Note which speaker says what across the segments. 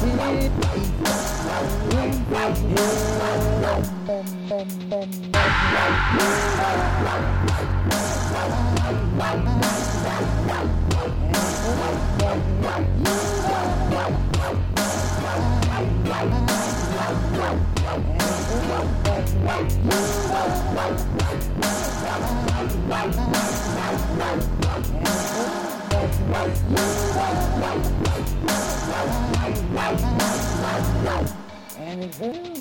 Speaker 1: it's boom.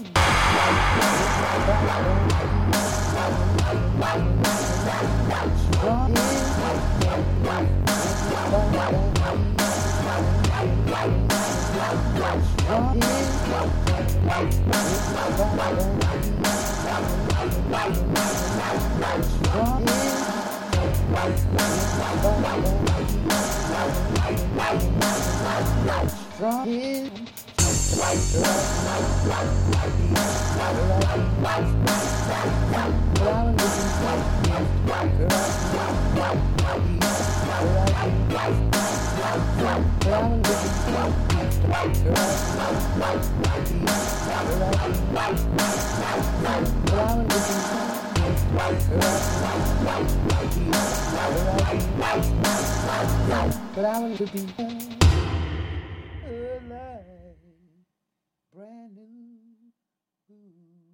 Speaker 1: But I want to be brand new. Ooh.